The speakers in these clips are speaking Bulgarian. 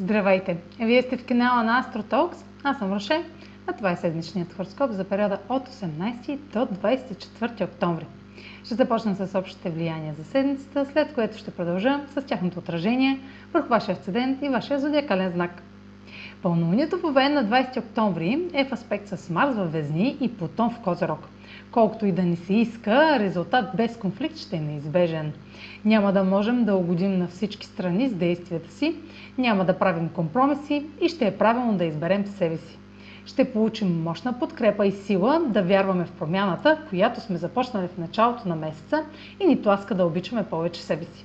Здравейте! Вие сте в канала на AstroTalks. Аз съм Роше, а това е седмичният хороскоп за периода от 18 до 24 октомври. Ще започна с общите влияния за седмицата, след което ще продължа с тяхното отражение върху вашия асцендент и вашия зодиакален знак. Пълнолунието в на 20 октомври е в аспект с Марс във Везни и Плутон в Козерог. Колкото и да ни се иска, резултат без конфликт ще е неизбежен. Няма да можем да угодим на всички страни с действията си, няма да правим компромиси и ще е правилно да изберем себе си. Ще получим мощна подкрепа и сила да вярваме в промяната, която сме започнали в началото на месеца и ни тласка да обичаме повече себе си.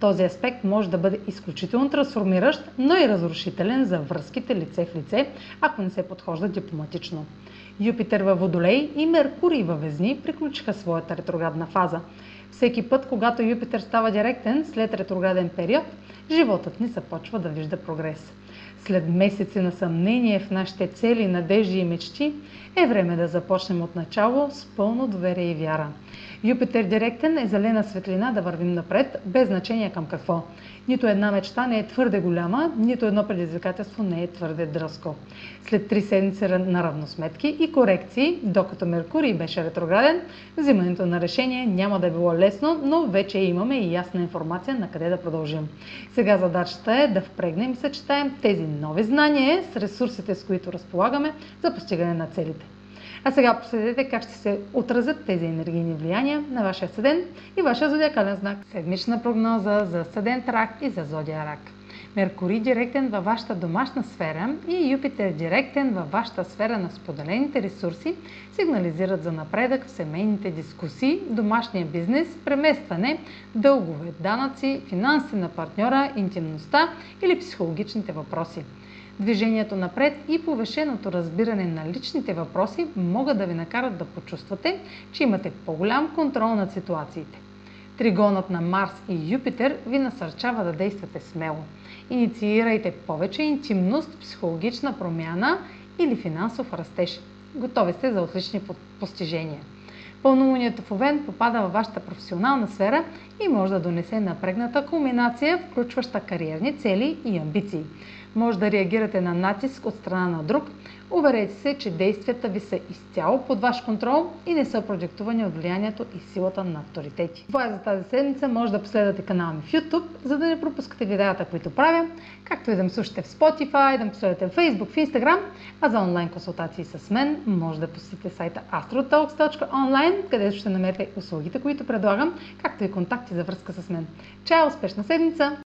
Този аспект може да бъде изключително трансформиращ, но и разрушителен за връзките лице в лице, ако не се подхожда дипломатично. Юпитер във Водолей и Меркурий във Везни приключиха своята ретроградна фаза. Всеки път, когато Юпитер става директен след ретрограден период, животът ни започва да вижда прогрес. След месеци на съмнение в нашите цели, надежди и мечти, е време да започнем от начало с пълно доверие и вяра. Юпитер директен е зелена светлина да вървим напред, без значение към какво. Нито една мечта не е твърде голяма, нито едно предизвикателство не е твърде дръско. След три седмици на равносметки и корекции, докато Меркурий беше ретрограден, взимането на решение няма да е било лесно, но вече имаме и ясна информация на къде да продължим. Сега задачата е да впрегнем и съчетаем тези нови знания с ресурсите, с които разполагаме за постигане на целите. А сега последете как ще се отразят тези енергийни влияния на вашия седен и вашия зодиакален знак. Седмична прогноза за седен рак и за зодия рак. Меркурий директен във вашата домашна сфера и Юпитер директен във вашата сфера на споделените ресурси сигнализират за напредък в семейните дискусии, домашния бизнес, преместване, дългове, данъци, финанси на партньора, интимността или психологичните въпроси. Движението напред и повешеното разбиране на личните въпроси могат да ви накарат да почувствате, че имате по-голям контрол над ситуациите. Тригонът на Марс и Юпитер ви насърчава да действате смело. Инициирайте повече интимност, психологична промяна или финансов растеж. Готови сте за отлични постижения. Пълнолунието в Овен попада във вашата професионална сфера и може да донесе напрегната кулминация, включваща кариерни цели и амбиции. Може да реагирате на натиск от страна на друг. Уверете се, че действията ви са изцяло под ваш контрол и не са продиктувани от влиянието и силата на авторитети. Това е за тази седмица. Може да последвате канала ми в YouTube, за да не пропускате видеята, които правя, както и да ме слушате в Spotify, да ме последвате в Facebook, в Instagram, а за онлайн консултации с мен може да посетите сайта astrotalks.online, където ще намерите услугите, които предлагам, както и контакти за връзка с мен. Чао! Успешна седмица!